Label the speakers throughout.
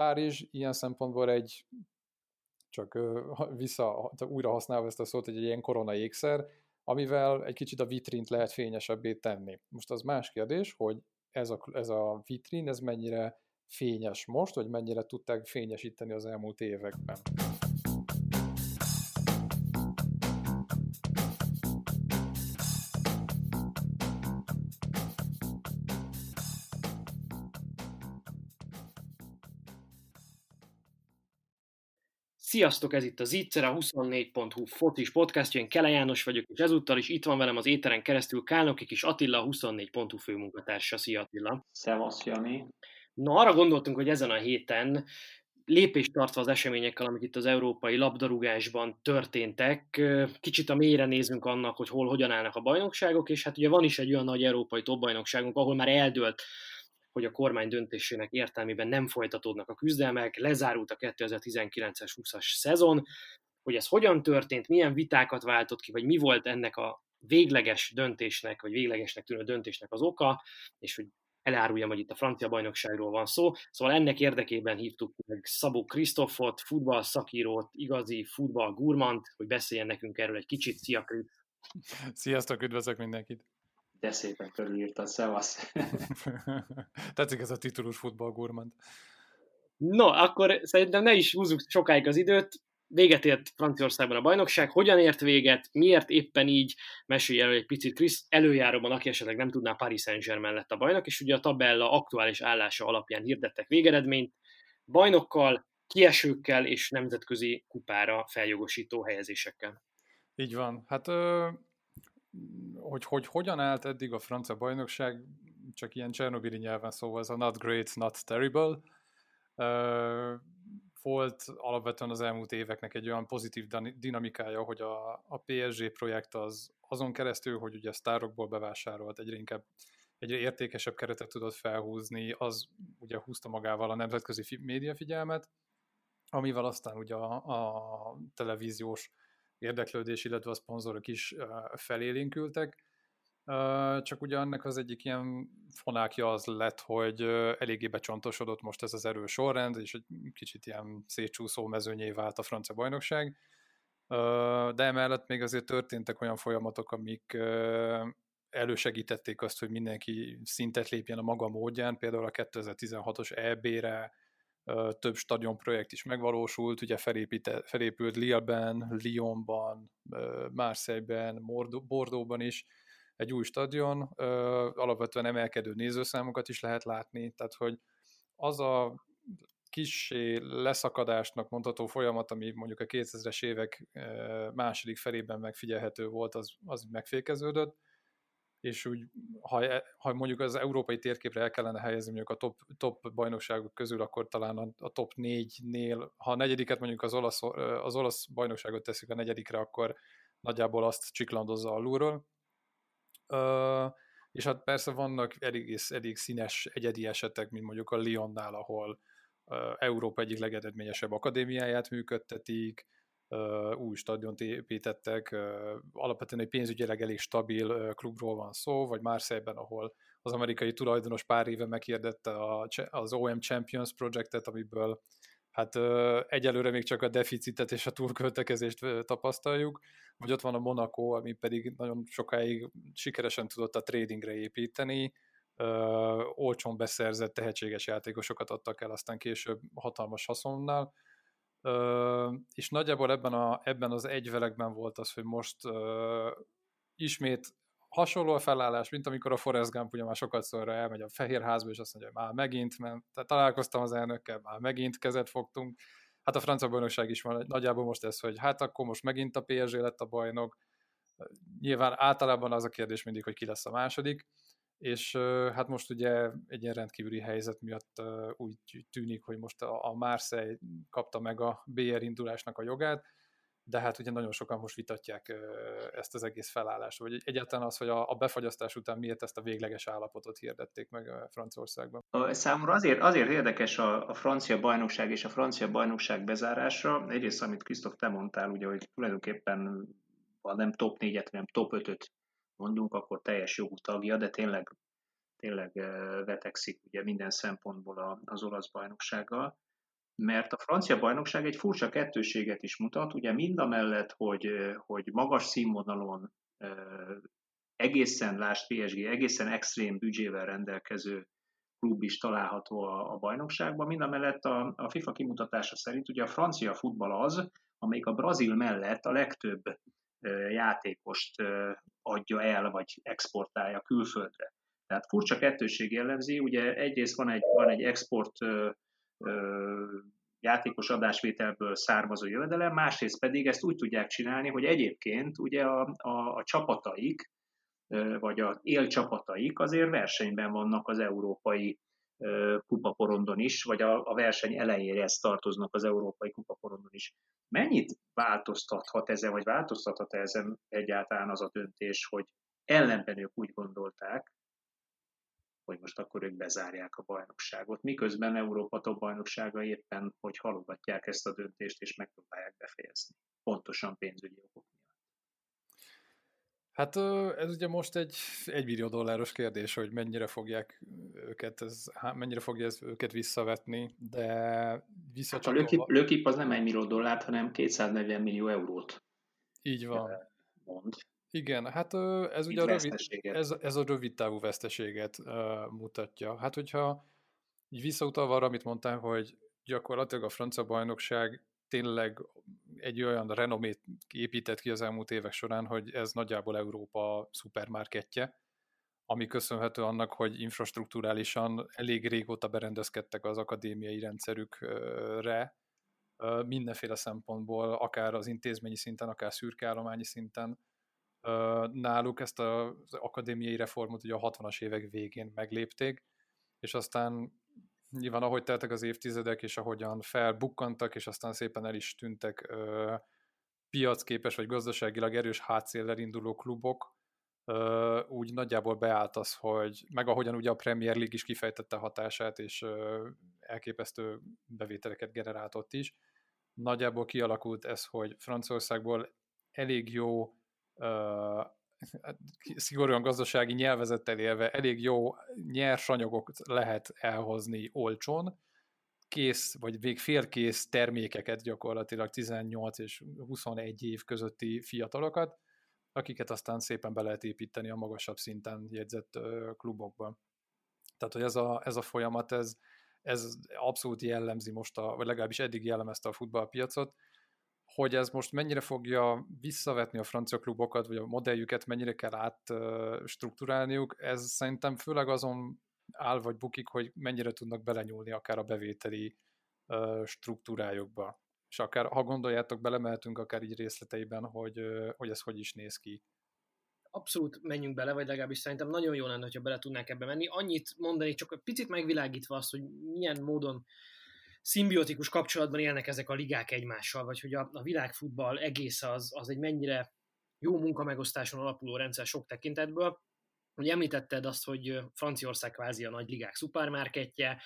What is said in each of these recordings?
Speaker 1: Párizs ilyen szempontból egy, csak vissza, újra használva ezt a szót, egy ilyen korona ékszer, amivel egy kicsit a vitrint lehet fényesebbé tenni. Most az más kérdés, hogy ez a, ez a vitrin, ez mennyire fényes most, vagy mennyire tudták fényesíteni az elmúlt években.
Speaker 2: Sziasztok, ez itt az Itzer, a 24.hu focis podcastja, én Kele János vagyok, és ezúttal is itt van velem az éteren keresztül Kálnoki kis Attila, a 24.hu főmunkatársa. Szia Attila!
Speaker 3: Szevasz, Jani!
Speaker 2: Na, arra gondoltunk, hogy ezen a héten lépést tartva az eseményekkel, amik itt az európai labdarúgásban történtek, kicsit a mélyre nézünk annak, hogy hol, hogyan állnak a bajnokságok, és hát ugye van is egy olyan nagy európai top bajnokságunk, ahol már eldőlt hogy a kormány döntésének értelmében nem folytatódnak a küzdelmek, lezárult a 2019-es 20-as szezon, hogy ez hogyan történt, milyen vitákat váltott ki, vagy mi volt ennek a végleges döntésnek, vagy véglegesnek tűnő döntésnek az oka, és hogy eláruljam, hogy itt a francia bajnokságról van szó. Szóval ennek érdekében hívtuk meg Szabó Krisztofot, futballszakírót, igazi futballgurmant, hogy beszéljen nekünk erről egy kicsit. Szia, Krisz!
Speaker 1: Sziasztok, üdvözlök mindenkit!
Speaker 3: De szépen körülírtad, szevasz.
Speaker 1: Tetszik ez a titulus futballgurmand.
Speaker 2: No, akkor szerintem ne is húzzuk sokáig az időt. Véget ért Franciaországban a bajnokság. Hogyan ért véget? Miért éppen így? Mesélj el egy picit, Krisz. Előjáróban, aki esetleg nem tudná, Paris Saint-Germain lett a bajnok, és ugye a tabella aktuális állása alapján hirdettek végeredményt. Bajnokkal, kiesőkkel és nemzetközi kupára feljogosító helyezésekkel.
Speaker 1: Így van. Hát ö- hogy, hogy hogyan állt eddig a francia bajnokság, csak ilyen Csernobili nyelven szóval ez a not great, not terrible. Volt alapvetően az elmúlt éveknek egy olyan pozitív dinamikája, hogy a, a PSG projekt az azon keresztül, hogy ugye sztárokból bevásárolt egyre inkább egyre értékesebb keretet tudott felhúzni, az ugye húzta magával a nemzetközi média figyelmet, amivel aztán ugye a, a televíziós érdeklődés, illetve a szponzorok is felélénkültek. Csak ugye annak az egyik ilyen fonákja az lett, hogy eléggé becsontosodott most ez az erős sorrend, és egy kicsit ilyen szétcsúszó mezőnyé vált a francia bajnokság. De emellett még azért történtek olyan folyamatok, amik elősegítették azt, hogy mindenki szintet lépjen a maga módján, például a 2016-os EB-re több stadionprojekt is megvalósult, ugye felépült Lille-ben, Lyonban, Marseille-ben, Bordeauxban is egy új stadion, alapvetően emelkedő nézőszámokat is lehet látni, tehát hogy az a kissé leszakadásnak mondható folyamat, ami mondjuk a 2000-es évek második felében megfigyelhető volt, az, az megfékeződött, és úgy, ha, e, ha mondjuk az európai térképre el kellene helyezni mondjuk a top, top bajnokságok közül, akkor talán a, a top négynél, ha a negyediket mondjuk az olasz, az olasz bajnokságot teszik a negyedikre, akkor nagyjából azt csiklandozza alulról. Uh, és hát persze vannak elég, elég színes egyedi esetek, mint mondjuk a Lyonnál, ahol uh, Európa egyik legeredményesebb akadémiáját működtetik, új stadiont építettek, alapvetően egy pénzügyileg elég stabil klubról van szó, vagy Marseille-ben, ahol az amerikai tulajdonos pár éve meghirdette az OM Champions projektet, amiből hát egyelőre még csak a deficitet és a túlköltekezést tapasztaljuk, vagy ott van a Monaco, ami pedig nagyon sokáig sikeresen tudott a tradingre építeni, olcsón beszerzett tehetséges játékosokat adtak el, aztán később hatalmas haszonnal, És nagyjából ebben, a, ebben az egyvelegben volt az, hogy most ö, ismét hasonló a felállás, mint amikor a Forrest Gump ugye már sokat szorra elmegy a Fehérházba, és azt mondja, hogy már megint, mert tehát találkoztam az elnökkel, már megint kezet fogtunk. Hát a francia bajnokság is van nagyjából most ez, hogy hát akkor most megint a PSG lett a bajnok. Nyilván általában az a kérdés mindig, hogy ki lesz a második és hát most ugye egy ilyen rendkívüli helyzet miatt úgy tűnik, hogy most a Marseille kapta meg a BR indulásnak a jogát, de hát ugye nagyon sokan most vitatják ezt az egész felállást, vagy egyáltalán az, hogy a befagyasztás után miért ezt a végleges állapotot hirdették meg Franciaországban.
Speaker 3: Számomra azért, azért érdekes a, a francia bajnokság és a francia bajnokság bezárása. Egyrészt, amit Krisztof te mondtál, ugye, hogy tulajdonképpen ha nem top 4-et, hanem top 5-öt mondunk, akkor teljes jogú tagja, de tényleg, tényleg vetekszik ugye minden szempontból az olasz bajnoksággal. mert a francia bajnokság egy furcsa kettőséget is mutat, ugye mind a mellett, hogy, hogy magas színvonalon egészen, lásd PSG, egészen extrém büdzsével rendelkező klub is található a, a bajnokságban. Mind a mellett a, a FIFA kimutatása szerint ugye a francia futball az, amelyik a brazil mellett a legtöbb játékost adja el, vagy exportálja külföldre. Tehát furcsa kettőség jellemzi, ugye egyrészt van egy, van egy export játékos adásvételből származó jövedelem, másrészt pedig ezt úgy tudják csinálni, hogy egyébként ugye a, a, a csapataik, vagy a élcsapataik azért versenyben vannak az európai kupaporondon is, vagy a, a verseny elejére ezt tartoznak az európai kupaporondon is. Mennyit változtathat ezen, vagy változtathat ezen egyáltalán az a döntés, hogy ellenben ők úgy gondolták, hogy most akkor ők bezárják a bajnokságot, miközben Európa top bajnoksága éppen, hogy halogatják ezt a döntést, és megpróbálják befejezni. Pontosan pénzügyi okok.
Speaker 1: Hát ez ugye most egy 1 millió dolláros kérdés, hogy mennyire fogják őket, ez, mennyire fogja ez őket visszavetni, de
Speaker 3: visszacsatolva... Hát a lökip, lökip az nem 1 millió dollárt, hanem 240 millió eurót.
Speaker 1: Így van. Mond. Igen, hát ez ugye a rövid, ez, ez a rövid távú veszteséget uh, mutatja. Hát hogyha így visszautalva arra, amit mondtál, hogy gyakorlatilag a francia bajnokság tényleg egy olyan renomét épített ki az elmúlt évek során, hogy ez nagyjából Európa szupermarketje, ami köszönhető annak, hogy infrastruktúrálisan elég régóta berendezkedtek az akadémiai rendszerükre, mindenféle szempontból, akár az intézményi szinten, akár szürkeállományi szinten, náluk ezt az akadémiai reformot ugye a 60-as évek végén meglépték, és aztán nyilván ahogy teltek az évtizedek, és ahogyan felbukkantak, és aztán szépen el is tűntek ö, piacképes vagy gazdaságilag erős hátszéllel induló klubok, ö, úgy nagyjából beállt az, hogy meg ahogyan ugye a Premier League is kifejtette hatását, és ö, elképesztő bevételeket generáltott is, nagyjából kialakult ez, hogy Franciaországból elég jó Hát szigorúan gazdasági nyelvezettel élve elég jó nyersanyagokat lehet elhozni olcsón, kész, vagy vég félkész termékeket gyakorlatilag 18 és 21 év közötti fiatalokat, akiket aztán szépen be lehet építeni a magasabb szinten jegyzett klubokba. Tehát, hogy ez a, ez a folyamat, ez, ez abszolút jellemzi most, a, vagy legalábbis eddig jellemezte a futballpiacot, hogy ez most mennyire fogja visszavetni a francia klubokat, vagy a modelljüket mennyire kell átstruktúrálniuk, ez szerintem főleg azon áll vagy bukik, hogy mennyire tudnak belenyúlni akár a bevételi struktúrájukba. És akár, ha gondoljátok, belemeltünk akár így részleteiben, hogy, hogy ez hogy is néz ki.
Speaker 2: Abszolút menjünk bele, vagy legalábbis szerintem nagyon jó lenne, ha bele tudnánk ebbe menni. Annyit mondani, csak egy picit megvilágítva azt, hogy milyen módon szimbiotikus kapcsolatban élnek ezek a ligák egymással, vagy hogy a, a világfutball egész az, az egy mennyire jó munkamegosztáson alapuló rendszer sok tekintetből. Hogy említetted azt, hogy Franciaország kvázi a nagy ligák szupermarketje,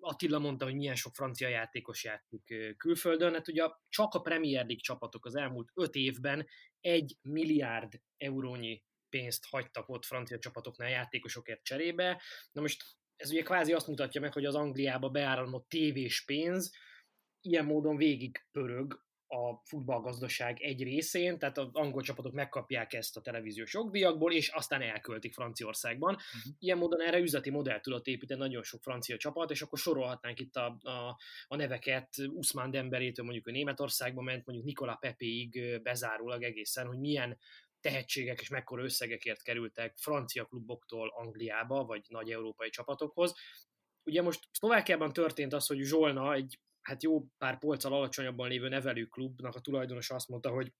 Speaker 2: Attila mondta, hogy milyen sok francia játékos játszik külföldön, hát ugye csak a Premier League csapatok az elmúlt öt évben egy milliárd eurónyi pénzt hagytak ott francia csapatoknál játékosokért cserébe. Na most ez ugye kvázi azt mutatja meg, hogy az Angliába beáramlott tévés pénz ilyen módon végig pörög a futballgazdaság egy részén, tehát az angol csapatok megkapják ezt a televíziós jogdíjakból, és aztán elköltik Franciaországban. Uh-huh. Ilyen módon erre üzleti modell tudott építeni nagyon sok francia csapat, és akkor sorolhatnánk itt a, a, a neveket Usman Demberétől mondjuk a Németországba ment, mondjuk Nikola Pepéig bezárólag egészen, hogy milyen tehetségek és mekkora összegekért kerültek francia kluboktól Angliába, vagy nagy európai csapatokhoz. Ugye most Szlovákiában történt az, hogy Zsolna egy hát jó pár polccal alacsonyabban lévő nevelő klubnak a tulajdonosa azt mondta, hogy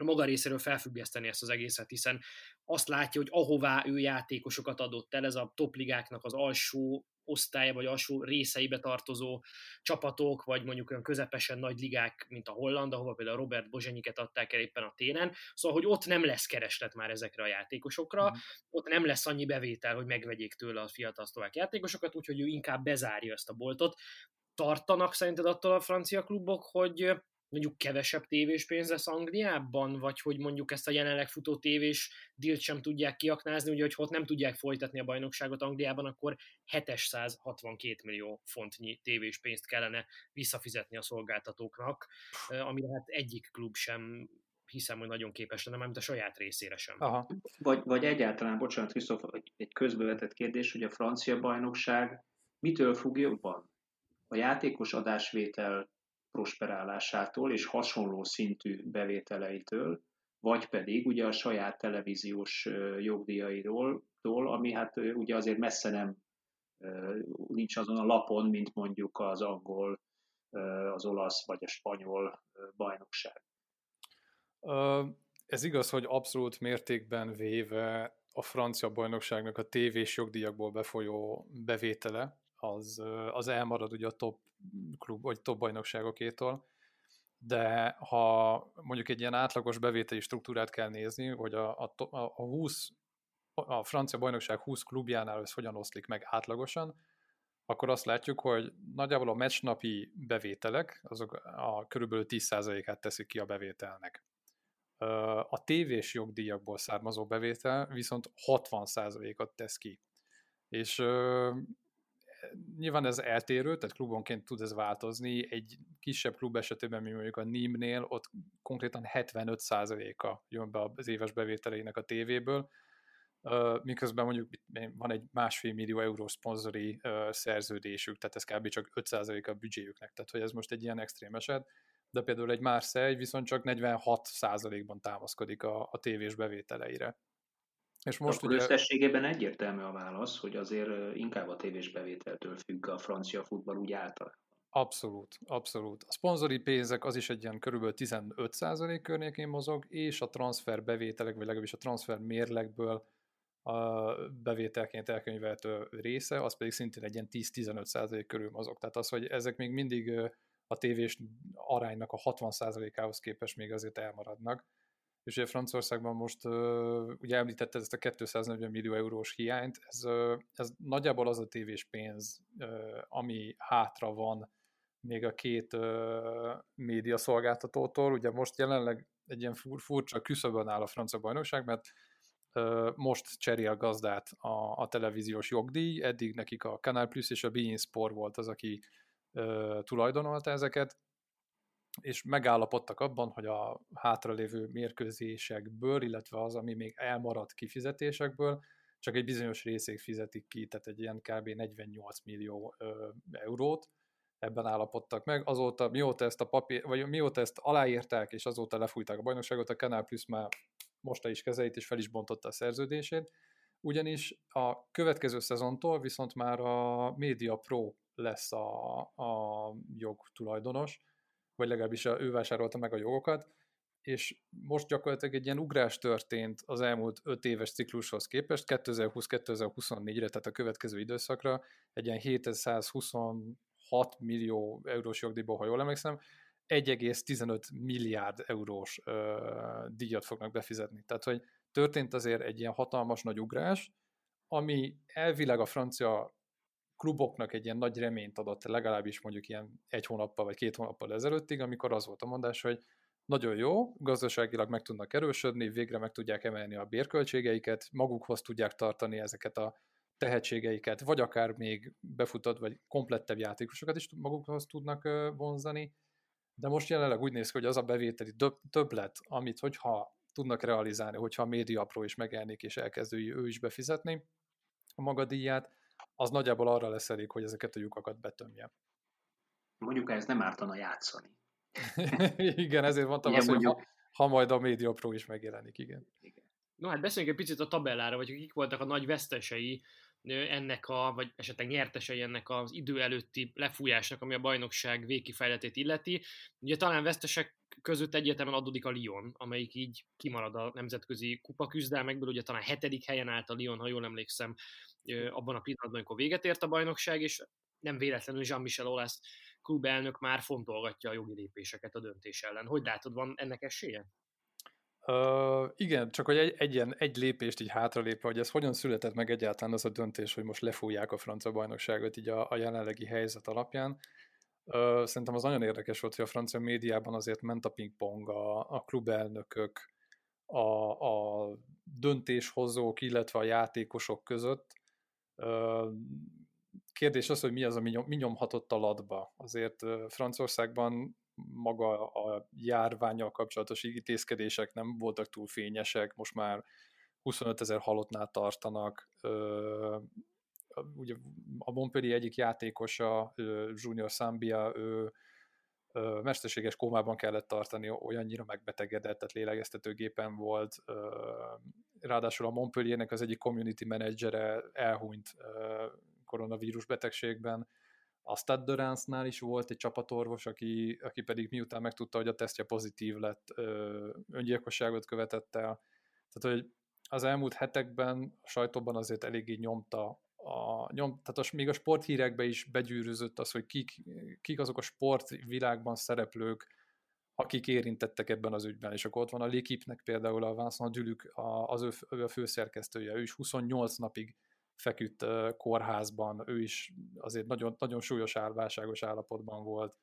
Speaker 2: a maga részéről felfüggeszteni ezt az egészet, hiszen azt látja, hogy ahová ő játékosokat adott el, ez a topligáknak az alsó osztálya vagy alsó részeibe tartozó csapatok, vagy mondjuk olyan közepesen nagy ligák, mint a Holland, ahova például Robert Bozsenyiket adták el éppen a téren, szóval, hogy ott nem lesz kereslet már ezekre a játékosokra, mm. ott nem lesz annyi bevétel, hogy megvegyék tőle a fiatal szlovák játékosokat, úgyhogy ő inkább bezárja ezt a boltot. Tartanak szerinted attól a francia klubok, hogy mondjuk kevesebb tévés pénz lesz Angliában, vagy hogy mondjuk ezt a jelenleg futó tévés dílt sem tudják kiaknázni, ugye, hogy ott nem tudják folytatni a bajnokságot Angliában, akkor 762 millió fontnyi tévés pénzt kellene visszafizetni a szolgáltatóknak, amire hát egyik klub sem hiszem, hogy nagyon képes lenne, mint a saját részére sem.
Speaker 3: Aha. Vagy, vagy egyáltalán, bocsánat, Krisztof, egy közbevetett kérdés, hogy a francia bajnokság mitől függ jobban? A játékos adásvétel prosperálásától és hasonló szintű bevételeitől, vagy pedig ugye a saját televíziós jogdíjairól, ami hát ugye azért messze nem nincs azon a lapon, mint mondjuk az angol, az olasz vagy a spanyol bajnokság.
Speaker 1: Ez igaz, hogy abszolút mértékben véve a francia bajnokságnak a tévés jogdíjakból befolyó bevétele, az, az elmarad ugye a top klub, vagy top bajnokságokétól, de ha mondjuk egy ilyen átlagos bevételi struktúrát kell nézni, hogy a, a, a 20 a francia bajnokság 20 klubjánál ez hogyan oszlik meg átlagosan, akkor azt látjuk, hogy nagyjából a meccsnapi bevételek, azok a körülbelül 10%-át teszik ki a bevételnek. A tévés jogdíjakból származó bevétel viszont 60%-ot tesz ki. És nyilván ez eltérő, tehát klubonként tud ez változni. Egy kisebb klub esetében, mint mondjuk a Nimnél, ott konkrétan 75%-a jön be az éves bevételeinek a tévéből, miközben mondjuk van egy másfél millió eurós szponzori szerződésük, tehát ez kb. csak 5% a büdzséjüknek, tehát hogy ez most egy ilyen extrém eset, de például egy Marseille viszont csak 46%-ban támaszkodik a, a tévés bevételeire.
Speaker 3: És most Akkor ugye... összességében egyértelmű a válasz, hogy azért inkább a tévés bevételtől függ a francia futball úgy általában.
Speaker 1: Abszolút, abszolút. A szponzori pénzek az is egy ilyen körülbelül 15% környékén mozog, és a transfer bevételek, vagy legalábbis a transfer mérlegből a bevételként elkönyvelhető része, az pedig szintén egy ilyen 10-15% körül mozog. Tehát az, hogy ezek még mindig a tévés aránynak a 60%-ához képest még azért elmaradnak. És ugye Franciaországban most ugye említetted ezt a 240 millió eurós hiányt, ez, ez nagyjából az a tévés pénz, ami hátra van még a két média szolgáltatótól. Ugye most jelenleg egy ilyen furcsa küszöbön áll a francia bajnokság, mert most cserél gazdát a, a televíziós jogdíj, eddig nekik a Canal Plus és a Bein Sport volt az, aki tulajdonolta ezeket, és megállapodtak abban, hogy a hátralévő mérkőzésekből, illetve az, ami még elmaradt kifizetésekből, csak egy bizonyos részét fizetik ki, tehát egy ilyen kb. 48 millió ö, eurót, ebben állapodtak meg. Azóta, mióta ezt a papír, vagy mióta ezt aláírták, és azóta lefújták a bajnokságot, a Canal Plus már most is kezelít, és fel is bontotta a szerződését, ugyanis a következő szezontól viszont már a Media Pro lesz a, a jogtulajdonos, vagy legalábbis ő vásárolta meg a jogokat, és most gyakorlatilag egy ilyen ugrás történt az elmúlt 5 éves ciklushoz képest, 2020-2024-re, tehát a következő időszakra, egy ilyen 726 millió eurós jogdíjból, ha jól emlékszem, 1,15 milliárd eurós ö, díjat fognak befizetni. Tehát, hogy történt azért egy ilyen hatalmas nagy ugrás, ami elvileg a francia kluboknak egy ilyen nagy reményt adott, legalábbis mondjuk ilyen egy hónappal vagy két hónappal ezelőttig, amikor az volt a mondás, hogy nagyon jó, gazdaságilag meg tudnak erősödni, végre meg tudják emelni a bérköltségeiket, magukhoz tudják tartani ezeket a tehetségeiket, vagy akár még befutott, vagy komplettebb játékosokat is magukhoz tudnak vonzani, de most jelenleg úgy néz ki, hogy az a bevételi többlet, amit hogyha tudnak realizálni, hogyha a média pro is megjelenik, és elkezdő ő is befizetni a maga díját, az nagyjából arra lesz elég, hogy ezeket a lyukakat betömje.
Speaker 3: Mondjuk ez nem ártana játszani.
Speaker 1: igen, ezért mondtam igen, azt, mondjuk... hogy ha, ha majd a Media Pro is megjelenik, igen. igen.
Speaker 2: No hát beszéljünk egy picit a tabellára, vagy kik voltak a nagy vesztesei ennek a, vagy esetleg nyertesei ennek az idő előtti lefújásnak, ami a bajnokság végkifejletét illeti. Ugye talán vesztesek között egyértelműen adódik a Lyon, amelyik így kimarad a nemzetközi kupa küzdelmekből, ugye talán hetedik helyen állt a Lyon, ha jól emlékszem, abban a pillanatban, amikor véget ért a bajnokság, és nem véletlenül Jean-Michel Olasz klubelnök már fontolgatja a jogi lépéseket a döntés ellen. Hogy látod, van ennek esélye?
Speaker 1: Uh, igen, csak hogy egy, egy, ilyen, egy lépést így hátralépve, hogy ez hogyan született meg egyáltalán az a döntés, hogy most lefújják a francia bajnokságot így a, a jelenlegi helyzet alapján. Szerintem az nagyon érdekes volt, hogy a francia médiában azért ment a pingpong, a, a klubelnökök, a, a döntéshozók, illetve a játékosok között. Kérdés az, hogy mi az, ami nyom, mi nyomhatott a latba. Azért Franciaországban maga a járványal kapcsolatos intézkedések nem voltak túl fényesek, most már 25 ezer halottnál tartanak. Ugye a Montpellier egyik játékosa, Junior Sambia, ő mesterséges kómában kellett tartani, olyannyira megbetegedett, tehát lélegeztetőgépen volt. Ráadásul a Montpelliernek az egyik community menedzsere elhunyt koronavírus betegségben. A Stade de is volt egy csapatorvos, aki, aki pedig miután megtudta, hogy a tesztje pozitív lett, öngyilkosságot követett el. Tehát, hogy az elmúlt hetekben a sajtóban azért eléggé nyomta a, nyom, tehát az, még a sporthírekbe is begyűrűzött az, hogy kik, kik azok a sportvilágban szereplők, akik érintettek ebben az ügyben, és akkor ott van a Lékipnek például a Vincent Dülük, az ő, ő a főszerkesztője, ő is 28 napig feküdt kórházban, ő is azért nagyon, nagyon súlyos álválságos állapotban volt.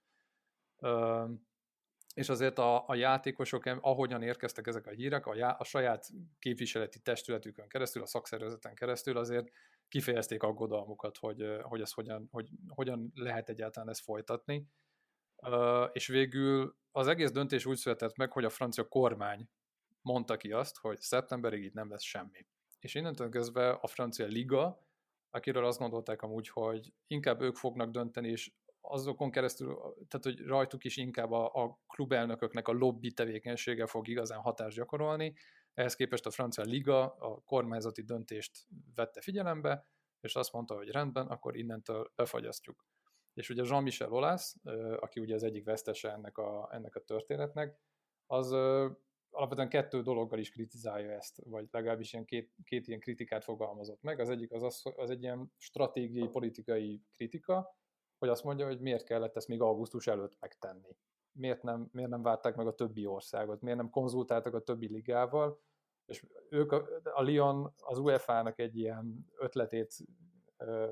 Speaker 1: És azért a, a játékosok, ahogyan érkeztek ezek a hírek, a, já, a saját képviseleti testületükön keresztül, a szakszervezeten keresztül azért kifejezték aggodalmukat, hogy, hogy ez hogyan, hogy, hogyan lehet egyáltalán ezt folytatni. És végül az egész döntés úgy született meg, hogy a francia kormány mondta ki azt, hogy szeptemberig itt nem lesz semmi. És innentől kezdve a francia liga, akiről azt gondolták amúgy, hogy inkább ők fognak dönteni, és azokon keresztül, tehát hogy rajtuk is inkább a, a klubelnököknek a lobby tevékenysége fog igazán hatást gyakorolni, ehhez képest a francia liga a kormányzati döntést vette figyelembe, és azt mondta, hogy rendben, akkor innentől befagyasztjuk. És ugye Jean-Michel Olász, aki ugye az egyik vesztese ennek a, ennek a történetnek, az alapvetően kettő dologgal is kritizálja ezt, vagy legalábbis ilyen két, két ilyen kritikát fogalmazott meg. Az egyik az, az, az egy ilyen stratégiai, politikai kritika, hogy azt mondja, hogy miért kellett ezt még augusztus előtt megtenni. Miért nem, miért nem várták meg a többi országot, miért nem konzultáltak a többi ligával, és ők, a, a Lyon az UEFA-nak egy ilyen ötletét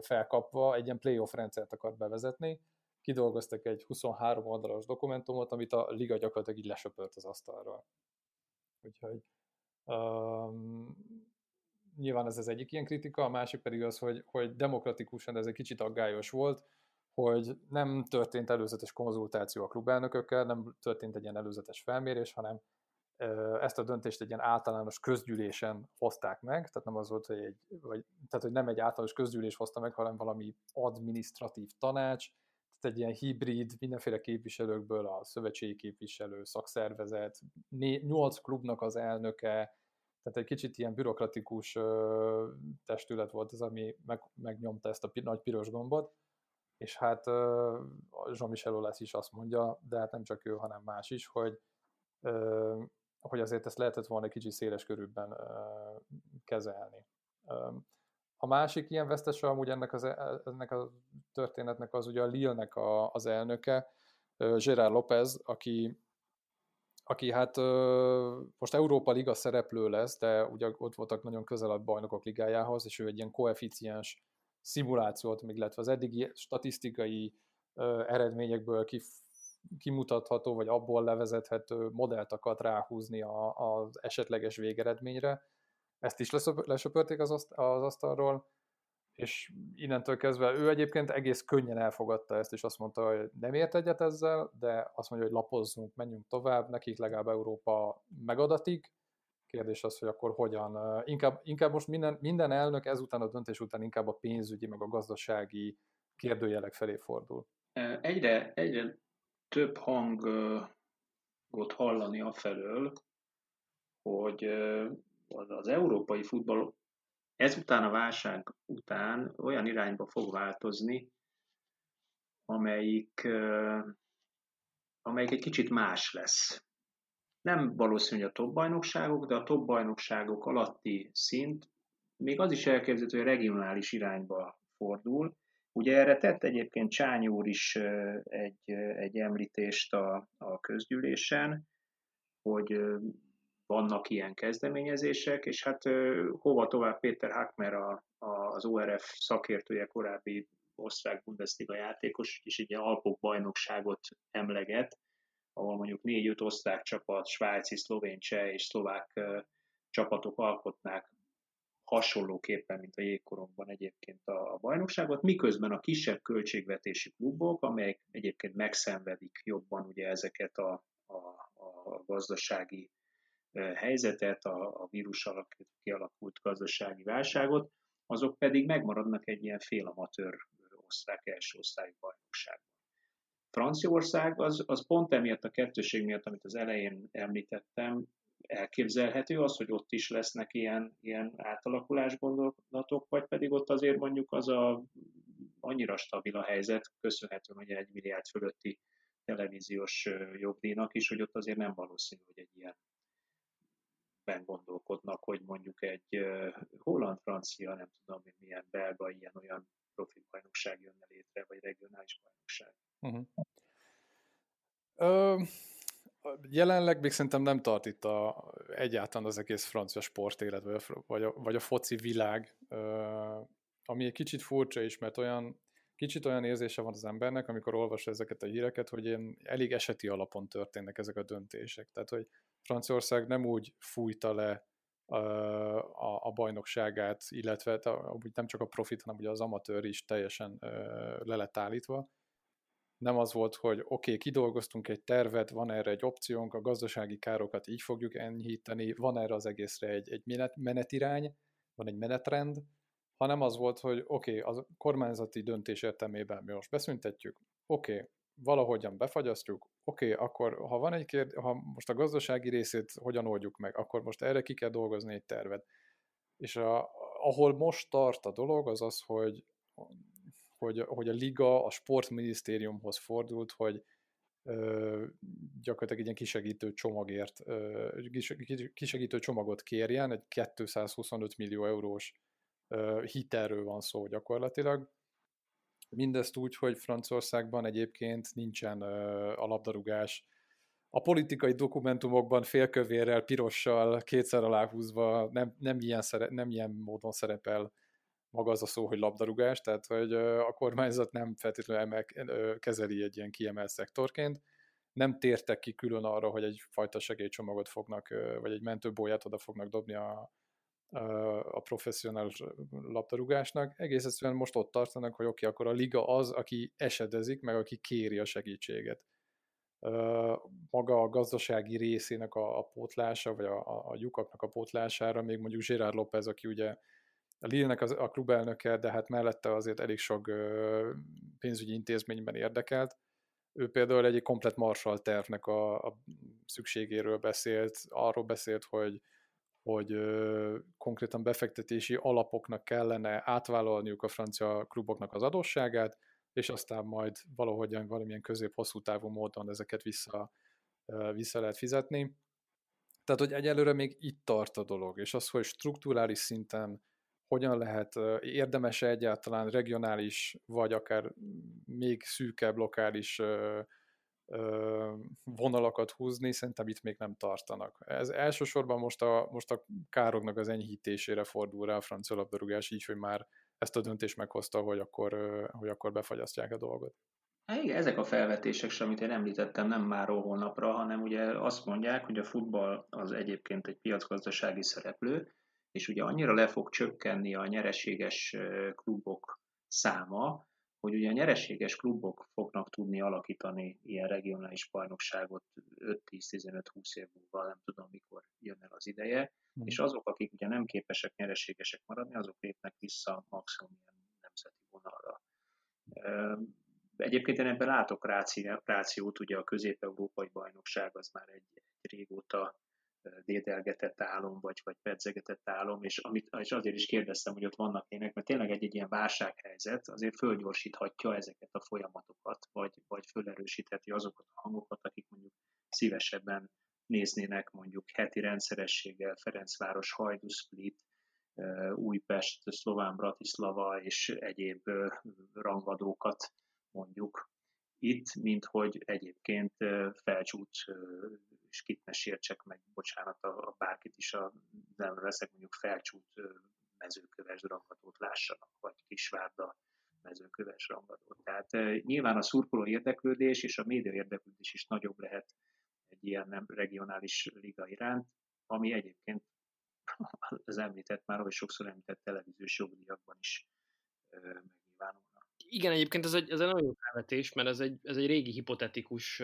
Speaker 1: felkapva egy ilyen playoff rendszert akart bevezetni, kidolgoztak egy 23 oldalas dokumentumot, amit a liga gyakorlatilag így lesöpört az asztalról. Úgyhogy um, nyilván ez az egyik ilyen kritika, a másik pedig az, hogy, hogy demokratikusan ez egy kicsit aggályos volt, hogy nem történt előzetes konzultáció a klubelnökökkel, nem történt egy ilyen előzetes felmérés, hanem ezt a döntést egy ilyen általános közgyűlésen hozták meg, tehát nem az volt, hogy egy, vagy, tehát hogy nem egy általános közgyűlés hozta meg, hanem valami administratív tanács, tehát egy ilyen hibrid, mindenféle képviselőkből a szövetségi képviselő, szakszervezet, nyolc klubnak az elnöke, tehát egy kicsit ilyen bürokratikus testület volt az, ami meg, megnyomta ezt a nagy piros gombot, és hát Jean-Michel Olász is azt mondja, de hát nem csak ő, hanem más is, hogy hogy azért ezt lehetett volna egy kicsit széles körülben kezelni. A másik ilyen vesztese amúgy ennek, az, e, ennek a történetnek az ugye a Lille-nek a, az elnöke, Gerard López, aki, aki hát most Európa Liga szereplő lesz, de ugye ott voltak nagyon közel a bajnokok ligájához, és ő egy ilyen koeficiens szimulációt, még illetve az eddigi statisztikai eredményekből kif, kimutatható, vagy abból levezethető modellt akart ráhúzni a, az esetleges végeredményre. Ezt is lesöpörték az, az asztalról, és innentől kezdve ő egyébként egész könnyen elfogadta ezt, és azt mondta, hogy nem ért egyet ezzel, de azt mondja, hogy lapozzunk, menjünk tovább, nekik legalább Európa megadatik. Kérdés az, hogy akkor hogyan. Inkább, inkább most minden, minden elnök ezután a döntés után inkább a pénzügyi, meg a gazdasági kérdőjelek felé fordul.
Speaker 3: Egyre, egyre több hangot hallani afelől, hogy az európai futball ezután a válság után olyan irányba fog változni, amelyik, amelyik egy kicsit más lesz. Nem valószínű, hogy a top bajnokságok, de a top bajnokságok alatti szint, még az is elképzelhető, hogy regionális irányba fordul, Ugye erre tett egyébként Csány úr is egy, egy említést a, a közgyűlésen, hogy vannak ilyen kezdeményezések, és hát hova tovább Péter Hackmer a, a, az ORF szakértője, korábbi osztrák Bundesliga játékos, és egy Alpok bajnokságot emleget, ahol mondjuk négy-öt osztrák csapat, svájci, szlovén, cseh és szlovák csapatok alkotnák hasonlóképpen, mint a jégkorongban egyébként a, a bajnokságot, miközben a kisebb költségvetési klubok, amelyek egyébként megszenvedik jobban ugye ezeket a, a, a gazdasági helyzetet, a, a vírus alatt kialakult gazdasági válságot, azok pedig megmaradnak egy ilyen félamatőr osztrák első osztályú bajnokságban. Franciaország az, az pont emiatt a kettőség miatt, amit az elején említettem, elképzelhető az, hogy ott is lesznek ilyen, ilyen átalakulás gondolatok, vagy pedig ott azért mondjuk az a annyira stabil a helyzet, köszönhetően hogy egy milliárd fölötti televíziós jogdíjnak is, hogy ott azért nem valószínű, hogy egy ilyen ben gondolkodnak, hogy mondjuk egy holland-francia, nem tudom, hogy milyen belga, ilyen-olyan profi bajnokság jönne létre, vagy regionális bajnokság. Uh-huh.
Speaker 1: Ö, jelenleg még szerintem nem tart itt a, egyáltalán az egész francia sportélet, vagy a, vagy a, vagy a foci világ, ö, ami egy kicsit furcsa is, mert olyan kicsit olyan érzése van az embernek, amikor olvas ezeket a híreket, hogy ilyen elég eseti alapon történnek ezek a döntések. Tehát, hogy Franciaország nem úgy fújta le a, a, a bajnokságát, illetve nem csak a profit, hanem ugye az amatőr is teljesen le lett állítva. Nem az volt, hogy oké, okay, kidolgoztunk egy tervet, van erre egy opciónk, a gazdasági károkat így fogjuk enyhíteni, van erre az egészre egy, egy menet, menetirány, van egy menetrend, hanem az volt, hogy oké, okay, a kormányzati döntés értelmében mi most beszüntetjük, oké, okay, valahogyan befagyasztjuk, oké, okay, akkor ha van egy kérdés, ha most a gazdasági részét hogyan oldjuk meg, akkor most erre ki kell dolgozni egy tervet. És a, ahol most tart a dolog, az az, hogy, hogy, hogy a liga a sportminisztériumhoz fordult, hogy ö, gyakorlatilag egy ilyen kisegítő csomagért, ö, kisegítő csomagot kérjen, egy 225 millió eurós ö, hitelről van szó gyakorlatilag, Mindezt úgy, hogy Franciaországban egyébként nincsen a labdarúgás. A politikai dokumentumokban félkövérrel, pirossal, kétszer aláhúzva nem, nem, ilyen, szere, nem ilyen módon szerepel maga az a szó, hogy labdarúgás, tehát hogy a kormányzat nem feltétlenül emel, kezeli egy ilyen kiemelt szektorként. Nem tértek ki külön arra, hogy egyfajta segélycsomagot fognak, vagy egy mentőbóját oda fognak dobni a, a professzionális labdarúgásnak. Egész egyszerűen most ott tartanak, hogy oké, okay, akkor a liga az, aki esedezik, meg aki kéri a segítséget. Maga a gazdasági részének a, a pótlása, vagy a, a, a lyukaknak a pótlására, még mondjuk Gerard López, aki ugye a Lille-nek a, a klubelnöke, de hát mellette azért elég sok pénzügyi intézményben érdekelt. Ő például egy komplet Marshall tervnek a, a szükségéről beszélt, arról beszélt, hogy hogy ö, konkrétan befektetési alapoknak kellene átvállalniuk a francia kluboknak az adósságát, és aztán majd valahogyan valamilyen közép-hosszú távú módon ezeket vissza, ö, vissza lehet fizetni. Tehát, hogy egyelőre még itt tart a dolog, és az, hogy strukturális szinten hogyan lehet, érdemes egyáltalán regionális, vagy akár még szűkebb lokális vonalakat húzni, szerintem itt még nem tartanak. Ez elsősorban most a, most a károknak az enyhítésére fordul rá a francia labdarúgás, így, hogy már ezt a döntést meghozta, hogy akkor, hogy akkor befagyasztják a dolgot.
Speaker 3: Hát igen, ezek a felvetések, amit én említettem, nem már holnapra, hanem ugye azt mondják, hogy a futball az egyébként egy piacgazdasági szereplő, és ugye annyira le fog csökkenni a nyereséges klubok száma, hogy ugye a nyereséges klubok fognak tudni alakítani ilyen regionális bajnokságot 5-10-15-20 év múlva, nem tudom mikor jön el az ideje, mm. és azok, akik ugye nem képesek nyereségesek maradni, azok lépnek vissza maximum ilyen nemzeti vonalra. Egyébként én ebben látok rációt, ugye a közép-európai bajnokság az már egy, egy régóta dédelgetett álom, vagy, vagy pedzegetett álom, és, amit, és azért is kérdeztem, hogy ott vannak ének, mert tényleg egy, egy ilyen válsághelyzet azért fölgyorsíthatja ezeket a folyamatokat, vagy, vagy fölerősítheti azokat a hangokat, akik mondjuk szívesebben néznének mondjuk heti rendszerességgel Ferencváros, Hajdú Split, Újpest, Szlován Bratislava és egyéb rangadókat mondjuk itt, mint hogy egyébként felcsút és kit ne sértsek meg, bocsánat, a, a bárkit is, a, nem veszek mondjuk felcsút mezőköves dramatót lássanak, vagy Kisvárda mezőköves rangadót. Tehát nyilván a szurkoló érdeklődés és a média érdeklődés is nagyobb lehet egy ilyen nem regionális liga iránt, ami egyébként az említett már, vagy sokszor említett televíziós jogdíjakban is megnyilvánulna.
Speaker 2: Igen, egyébként ez egy, ez egy nagyon jó felvetés, mert ez egy, ez egy régi hipotetikus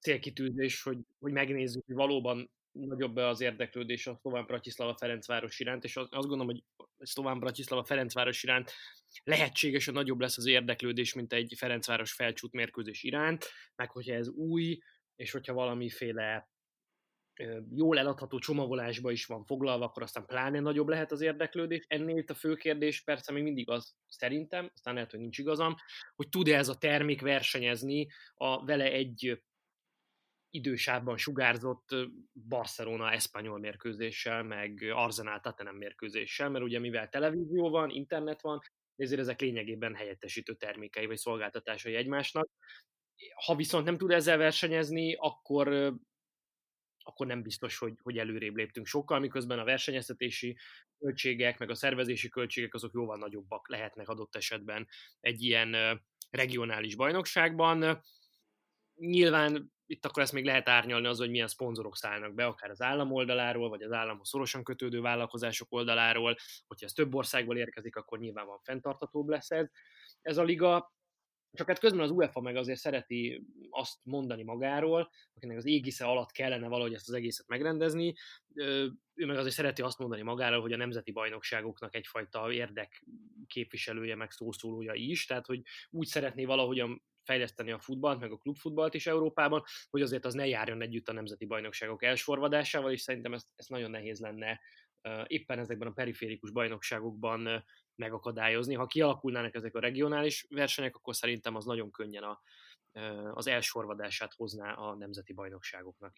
Speaker 2: célkitűzés, hogy, hogy megnézzük, hogy valóban nagyobb az érdeklődés a Szlován Bratislava Ferencváros iránt, és azt gondolom, hogy Szlován Bratislava Ferencváros iránt lehetséges, hogy nagyobb lesz az érdeklődés, mint egy Ferencváros felcsút mérkőzés iránt, meg hogyha ez új, és hogyha valamiféle jól eladható csomagolásba is van foglalva, akkor aztán pláne nagyobb lehet az érdeklődés. Ennél itt a fő kérdés persze még mindig az szerintem, aztán lehet, hogy nincs igazam, hogy tud-e ez a termék versenyezni a vele egy idősávban sugárzott Barcelona Espanyol mérkőzéssel, meg Arsenal Tottenham mérkőzéssel, mert ugye mivel televízió van, internet van, ezért ezek lényegében helyettesítő termékei vagy szolgáltatásai egymásnak. Ha viszont nem tud ezzel versenyezni, akkor akkor nem biztos, hogy, hogy előrébb léptünk sokkal, miközben a versenyeztetési költségek, meg a szervezési költségek azok jóval nagyobbak lehetnek adott esetben egy ilyen regionális bajnokságban. Nyilván itt akkor ezt még lehet árnyalni az, hogy milyen szponzorok szállnak be, akár az állam oldaláról, vagy az államhoz szorosan kötődő vállalkozások oldaláról. Hogyha ez több országból érkezik, akkor nyilván van fenntartatóbb lesz ez. Ez a liga csak hát közben az UEFA meg azért szereti azt mondani magáról, akinek az égisze alatt kellene valahogy ezt az egészet megrendezni, ő meg azért szereti azt mondani magáról, hogy a nemzeti bajnokságoknak egyfajta érdek képviselője, meg szószólója is, tehát hogy úgy szeretné valahogyan fejleszteni a futballt, meg a klubfutballt is Európában, hogy azért az ne járjon együtt a nemzeti bajnokságok elsorvadásával, és szerintem ezt, ezt nagyon nehéz lenne éppen ezekben a periférikus bajnokságokban megakadályozni. Ha kialakulnának ezek a regionális versenyek, akkor szerintem az nagyon könnyen a, az elsorvadását hozná a nemzeti bajnokságoknak.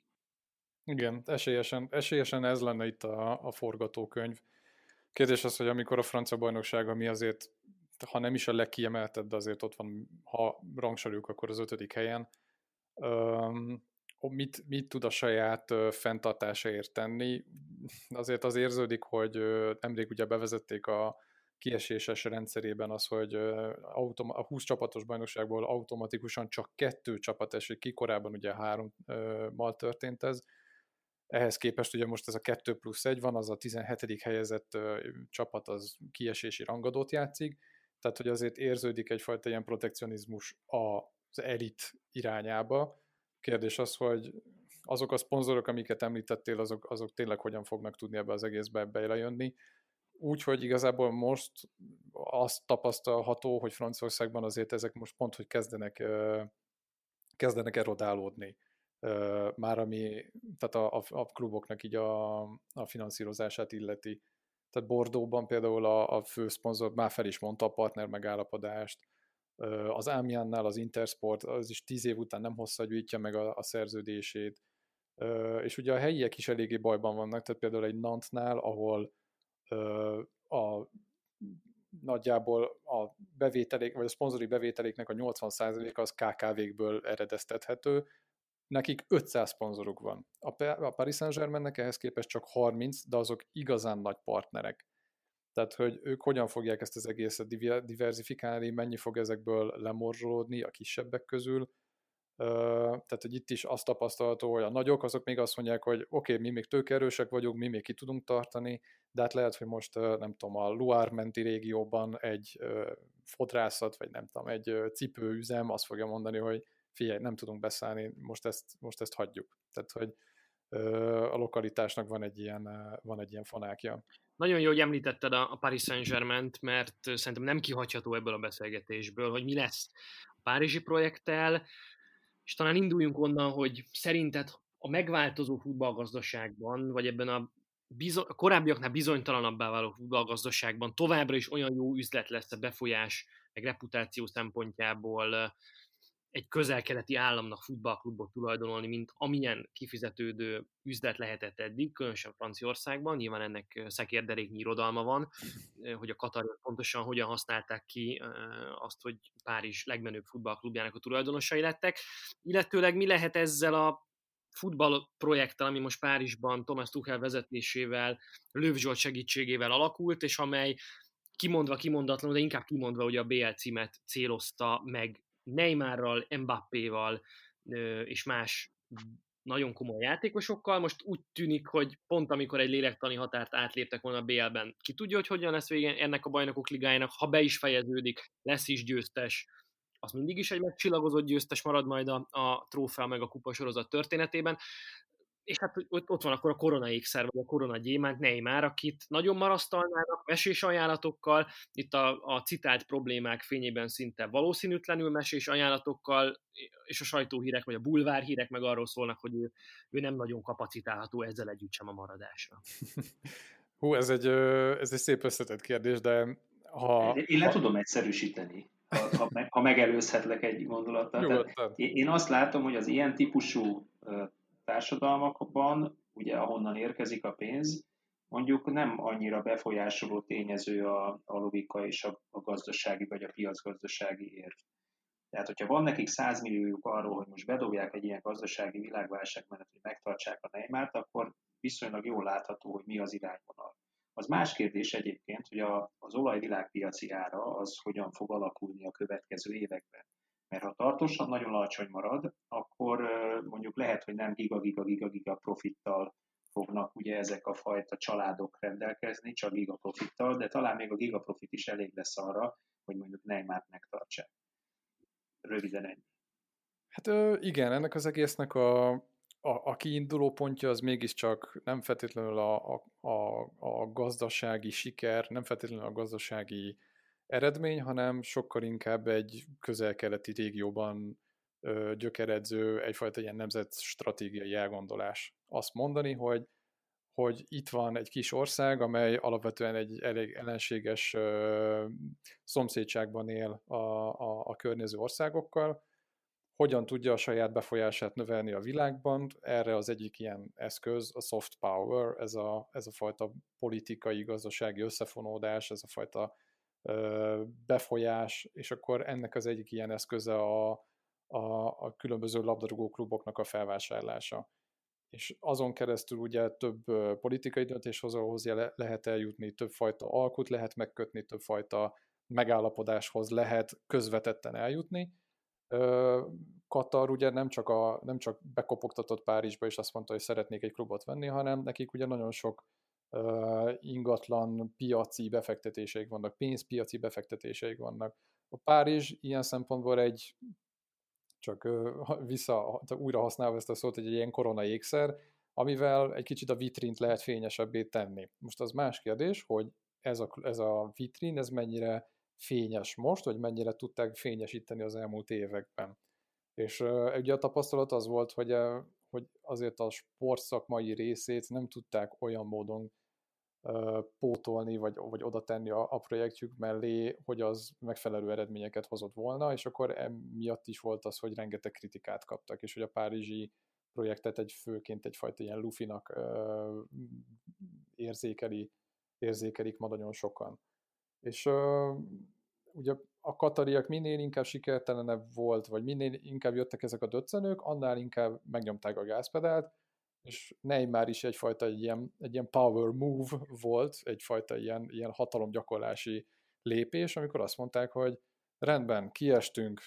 Speaker 1: Igen, esélyesen, esélyesen ez lenne itt a, a forgatókönyv. Kérdés az, hogy amikor a francia bajnokság, ami azért, ha nem is a legkiemeltebb, de azért ott van, ha rangsoroljuk, akkor az ötödik helyen, mit, mit tud a saját fenntartásáért tenni. Azért az érződik, hogy nemrég ugye bevezették a kieséses rendszerében az, hogy a 20 csapatos bajnokságból automatikusan csak kettő csapat esik ki, korábban ugye hárommal történt ez. Ehhez képest ugye most ez a 2 plusz 1 van, az a 17. helyezett csapat az kiesési rangadót játszik, tehát hogy azért érződik egyfajta ilyen protekcionizmus az elit irányába, Kérdés az, hogy azok a szponzorok, amiket említettél, azok, azok tényleg hogyan fognak tudni ebbe az egészbe belejönni. Úgyhogy igazából most azt tapasztalható, hogy Franciaországban azért ezek most pont, hogy kezdenek, kezdenek erodálódni. Már ami, tehát a, a, a kluboknak így a, a finanszírozását illeti. Tehát Bordóban például a, a fő szponzor már fel is mondta a partner megállapodást, az Amiannál az Intersport az is tíz év után nem hosszabbítja meg a, a szerződését, és ugye a helyiek is eléggé bajban vannak, tehát például egy Nantnál, ahol a nagyjából a bevételék, vagy a szponzori bevételéknek a 80%-a az KKV-kből eredeztethető, nekik 500 szponzoruk van. A Paris Saint-Germainnek ehhez képest csak 30, de azok igazán nagy partnerek. Tehát, hogy ők hogyan fogják ezt az egészet diversifikálni, mennyi fog ezekből lemorzsolódni a kisebbek közül. Tehát, hogy itt is azt tapasztalható, hogy a nagyok azok még azt mondják, hogy oké, okay, mi még tőkerősek vagyunk, mi még ki tudunk tartani, de hát lehet, hogy most nem tudom, a Loire menti régióban egy fodrászat, vagy nem tudom, egy cipőüzem azt fogja mondani, hogy figyelj, nem tudunk beszállni, most ezt, most ezt hagyjuk. Tehát, hogy a lokalitásnak van egy ilyen, van egy ilyen fanákja.
Speaker 2: Nagyon jó, hogy említetted a Paris Saint-Germain-t, mert szerintem nem kihagyható ebből a beszélgetésből, hogy mi lesz a Párizsi projekttel, és talán induljunk onnan, hogy szerinted a megváltozó futballgazdaságban, vagy ebben a, bizony, a korábbiaknál bizonytalanabbá váló futballgazdaságban továbbra is olyan jó üzlet lesz a befolyás, meg reputáció szempontjából egy közel-keleti államnak futballklubot tulajdonolni, mint amilyen kifizetődő üzlet lehetett eddig, különösen Franciaországban. Nyilván ennek szekérderéknyi irodalma van, hogy a Katariak pontosan hogyan használták ki azt, hogy Párizs legmenőbb futballklubjának a tulajdonosai lettek. Illetőleg mi lehet ezzel a futball projekttel, ami most Párizsban Thomas Tuchel vezetésével, Löw Zsolt segítségével alakult, és amely kimondva, kimondatlanul, de inkább kimondva, hogy a BL címet célozta meg Neymarral, Mbappéval és más nagyon komoly játékosokkal. Most úgy tűnik, hogy pont amikor egy lélektani határt átléptek volna a BL-ben, ki tudja, hogy hogyan lesz vége ennek a bajnokok ligájának, ha be is fejeződik, lesz is győztes, az mindig is egy megcsillagozott győztes marad majd a, a trófea meg a kupasorozat történetében és hát ott, ott van akkor a korona ékszer, vagy a korona gyémánt, Neymar, akit nagyon marasztalnának mesés ajánlatokkal, itt a, a citált problémák fényében szinte valószínűtlenül mesés ajánlatokkal, és a sajtóhírek, vagy a bulvárhírek meg arról szólnak, hogy ő, ő nem nagyon kapacitálható ezzel együtt sem a maradásra.
Speaker 1: Hú, ez egy, ez egy szép összetett kérdés, de ha...
Speaker 3: Én le ha... tudom egyszerűsíteni, ha, ha, ha megelőzhetlek egy gondolattal. én azt látom, hogy az ilyen típusú társadalmakban, ugye ahonnan érkezik a pénz, mondjuk nem annyira befolyásoló tényező a, a logika és a, a gazdasági vagy a piacgazdasági érv. Tehát, hogyha van nekik 100 milliójuk arról, hogy most bedobják egy ilyen gazdasági világválság mellett, hogy megtartsák a Neymart, akkor viszonylag jól látható, hogy mi az irányvonal. Az más kérdés egyébként, hogy a, az olajvilágpiaci ára az hogyan fog alakulni a következő években. Mert ha tartósan nagyon alacsony marad, akkor mondjuk lehet, hogy nem giga-giga-giga-giga profittal fognak ugye ezek a fajta családok rendelkezni, csak giga profittal, de talán még a giga profit is elég lesz arra, hogy mondjuk Neymart megtartsák. Röviden ennyi.
Speaker 1: Hát igen, ennek az egésznek a, a, a kiinduló pontja az mégiscsak nem feltétlenül a, a, a, a gazdasági siker, nem feltétlenül a gazdasági eredmény, hanem sokkal inkább egy közel-keleti régióban ö, gyökeredző egyfajta ilyen nemzet stratégiai elgondolás. Azt mondani, hogy hogy itt van egy kis ország, amely alapvetően egy elég ellenséges ö, szomszédságban él a, a, a környező országokkal, hogyan tudja a saját befolyását növelni a világban. Erre az egyik ilyen eszköz a soft power, ez a, ez a fajta politikai, gazdasági összefonódás, ez a fajta befolyás, és akkor ennek az egyik ilyen eszköze a, a, a különböző labdarúgó kluboknak a felvásárlása. És azon keresztül ugye több politikai döntéshozóhoz lehet eljutni, többfajta alkut lehet megkötni, többfajta megállapodáshoz lehet közvetetten eljutni. Katar ugye nem csak, a, nem csak bekopogtatott Párizsba, és azt mondta, hogy szeretnék egy klubot venni, hanem nekik ugye nagyon sok ingatlan piaci befektetéseik vannak, pénzpiaci befektetéseik vannak. A Párizs ilyen szempontból egy, csak vissza, újra használva ezt a szót, egy ilyen korona ékszer, amivel egy kicsit a vitrint lehet fényesebbé tenni. Most az más kérdés, hogy ez a, ez a vitrin, ez mennyire fényes most, vagy mennyire tudták fényesíteni az elmúlt években. És uh, ugye a tapasztalat az volt, hogy, uh, hogy azért a sportszakmai részét nem tudták olyan módon pótolni, vagy, vagy oda tenni a, a projektjük mellé, hogy az megfelelő eredményeket hozott volna, és akkor emiatt is volt az, hogy rengeteg kritikát kaptak, és hogy a párizsi projektet egy főként egyfajta ilyen lufinak ö, érzékeli, érzékelik ma nagyon sokan. És ö, ugye a katariak minél inkább sikertelenebb volt, vagy minél inkább jöttek ezek a döccenők, annál inkább megnyomták a gázpedált, és Neymar is egyfajta egy ilyen, egy ilyen power move volt, egyfajta ilyen, ilyen hatalomgyakorlási lépés, amikor azt mondták, hogy rendben, kiestünk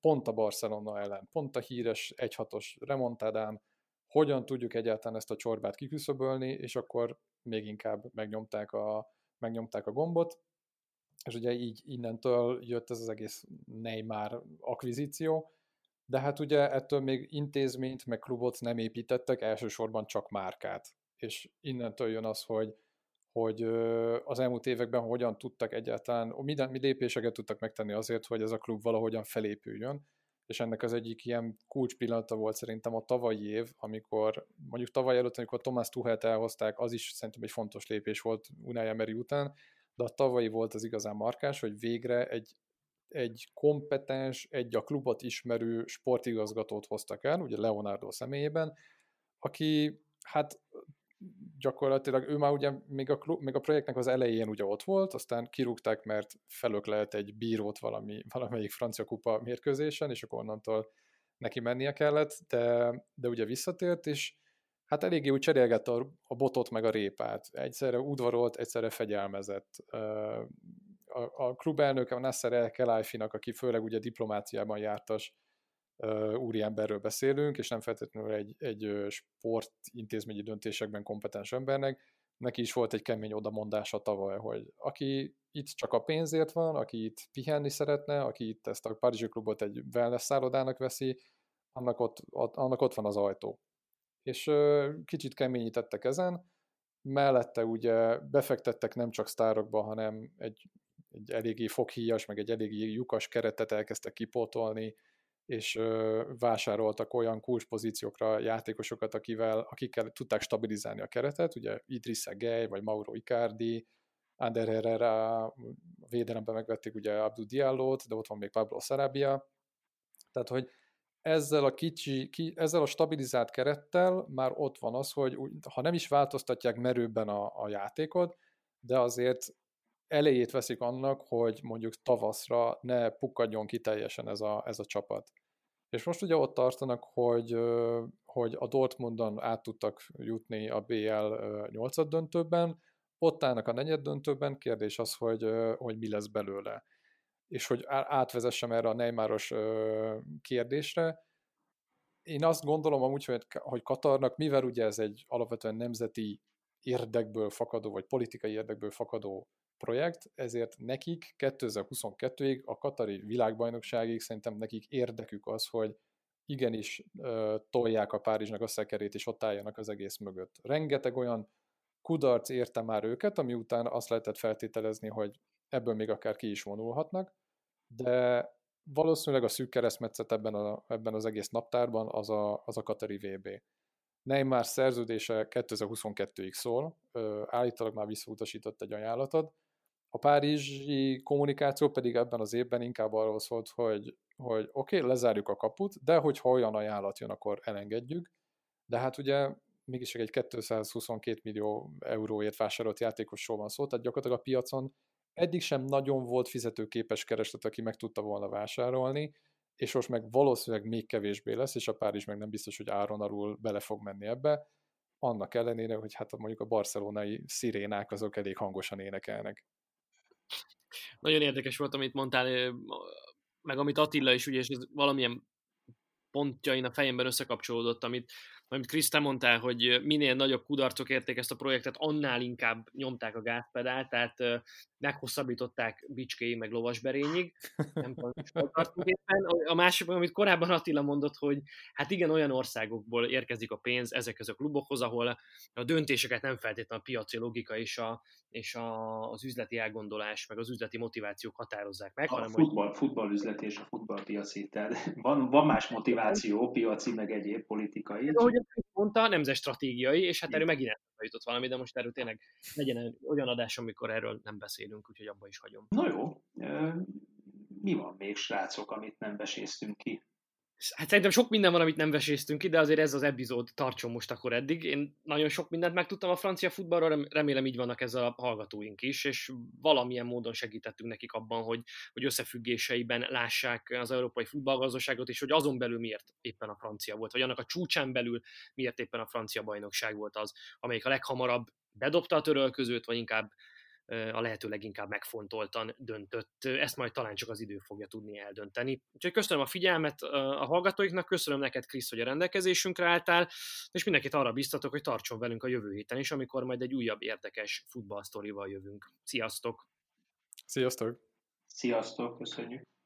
Speaker 1: pont a Barcelona ellen, pont a híres 1-6-os remontádán, hogyan tudjuk egyáltalán ezt a csorbát kiküszöbölni, és akkor még inkább megnyomták a, megnyomták a gombot, és ugye így innentől jött ez az egész Neymar akvizíció, de hát ugye ettől még intézményt, meg klubot nem építettek, elsősorban csak márkát. És innentől jön az, hogy, hogy az elmúlt években hogyan tudtak egyáltalán, minden, mi lépéseket tudtak megtenni azért, hogy ez a klub valahogyan felépüljön, és ennek az egyik ilyen kulcs pillanata volt szerintem a tavalyi év, amikor mondjuk tavaly előtt, amikor Thomas Tuchelt elhozták, az is szerintem egy fontos lépés volt Unai Emery után, de a tavalyi volt az igazán markás, hogy végre egy egy kompetens, egy a klubot ismerő sportigazgatót hoztak el, ugye Leonardo személyében, aki hát gyakorlatilag ő már ugye még a, klub, még a projektnek az elején ugye ott volt, aztán kirúgták, mert felök lehet egy bírót valami, valamelyik francia kupa mérkőzésen, és akkor onnantól neki mennie kellett, de, de ugye visszatért, és hát eléggé úgy cserélgette a, a botot meg a répát. Egyszerre udvarolt, egyszerre fegyelmezett a, a klubelnöke, a Nasser El Kelaifinak, aki főleg ugye diplomáciában jártas uh, úriemberről beszélünk, és nem feltétlenül egy, egy sportintézményi döntésekben kompetens embernek, neki is volt egy kemény odamondása tavaly, hogy aki itt csak a pénzért van, aki itt pihenni szeretne, aki itt ezt a Párizsi klubot egy wellness szállodának veszi, annak ott, annak ott van az ajtó. És kicsit keményítettek ezen, mellette ugye befektettek nem csak sztárokba, hanem egy, egy eléggé foghíjas, meg egy eléggé lyukas keretet elkezdtek kipótolni, és vásároltak olyan kulcspozíciókra játékosokat, akivel, akikkel tudták stabilizálni a keretet, ugye Idrissa Gay, vagy Mauro Icardi, Ander Herrera, védelemben megvették ugye Abdu Diallo-t, de ott van még Pablo Sarabia, tehát hogy ezzel a kicsi, ki, ezzel a stabilizált kerettel már ott van az, hogy ha nem is változtatják merőbben a, a játékot, de azért elejét veszik annak, hogy mondjuk tavaszra ne pukkadjon ki teljesen ez a, ez a csapat. És most ugye ott tartanak, hogy, hogy a Dortmundon át tudtak jutni a BL 8 döntőben, ott állnak a negyed döntőben, kérdés az, hogy, hogy mi lesz belőle. És hogy átvezessem erre a Neymaros kérdésre, én azt gondolom amúgy, hogy, hogy Katarnak, mivel ugye ez egy alapvetően nemzeti érdekből fakadó, vagy politikai érdekből fakadó projekt, ezért nekik 2022-ig a Katari világbajnokságig szerintem nekik érdekük az, hogy igenis tolják a Párizsnak a szekerét, és ott álljanak az egész mögött. Rengeteg olyan kudarc érte már őket, ami után azt lehetett feltételezni, hogy ebből még akár ki is vonulhatnak, de valószínűleg a szűk keresztmetszet ebben, a, ebben az egész naptárban az a, az a Katari VB. Neymar szerződése 2022-ig szól, állítólag már visszautasított egy ajánlatot, a párizsi kommunikáció pedig ebben az évben inkább arról szólt, hogy, hogy oké, okay, lezárjuk a kaput, de hogyha olyan ajánlat jön, akkor elengedjük. De hát ugye mégis egy 222 millió euróért vásárolt játékosról van szó, tehát gyakorlatilag a piacon eddig sem nagyon volt fizetőképes kereslet, aki meg tudta volna vásárolni, és most meg valószínűleg még kevésbé lesz, és a Párizs meg nem biztos, hogy áron alul bele fog menni ebbe, annak ellenére, hogy hát mondjuk a barcelonai szirénák azok elég hangosan énekelnek.
Speaker 2: Nagyon érdekes volt, amit mondtál, meg amit Attila is, ugye, és ez valamilyen pontjain a fejemben összekapcsolódott, amit amit Krisztán mondtál, hogy minél nagyobb kudarcok érték ezt a projektet, annál inkább nyomták a gázpedált, tehát meghosszabbították Bicskei meg Lovasberényig. Nem tudom, éppen. A másik, amit korábban Attila mondott, hogy hát igen, olyan országokból érkezik a pénz ezekhez a klubokhoz, ahol a döntéseket nem feltétlenül a piaci logika és, a, és a, az üzleti elgondolás, meg az üzleti motivációk határozzák meg.
Speaker 3: A hanem, futball, hogy... futballüzleti és a futballpiaci, tehát van, van más motiváció, piaci, meg egyéb politikai.
Speaker 2: De, ahogy mondta, nemzet stratégiai, és hát erről megint jutott valami, de most erről tényleg legyen olyan adás, amikor erről nem beszélünk, úgyhogy abba is hagyom.
Speaker 3: Na jó, mi van még, srácok, amit nem beséztünk ki?
Speaker 2: Hát szerintem sok minden van, amit nem veséztünk ki, de azért ez az epizód tartson most akkor eddig. Én nagyon sok mindent megtudtam a francia futballról, remélem így vannak ezzel a hallgatóink is, és valamilyen módon segítettünk nekik abban, hogy, hogy összefüggéseiben lássák az európai futballgazdaságot, és hogy azon belül miért éppen a francia volt, vagy annak a csúcsán belül miért éppen a francia bajnokság volt az, amelyik a leghamarabb bedobta a törölközőt, vagy inkább a lehető leginkább megfontoltan döntött. Ezt majd talán csak az idő fogja tudni eldönteni. Úgyhogy köszönöm a figyelmet a hallgatóiknak, köszönöm neked, Krisz, hogy a rendelkezésünkre álltál, és mindenkit arra biztatok, hogy tartson velünk a jövő héten is, amikor majd egy újabb érdekes futballsztorival jövünk. Sziasztok!
Speaker 1: Sziasztok!
Speaker 3: Sziasztok, köszönjük!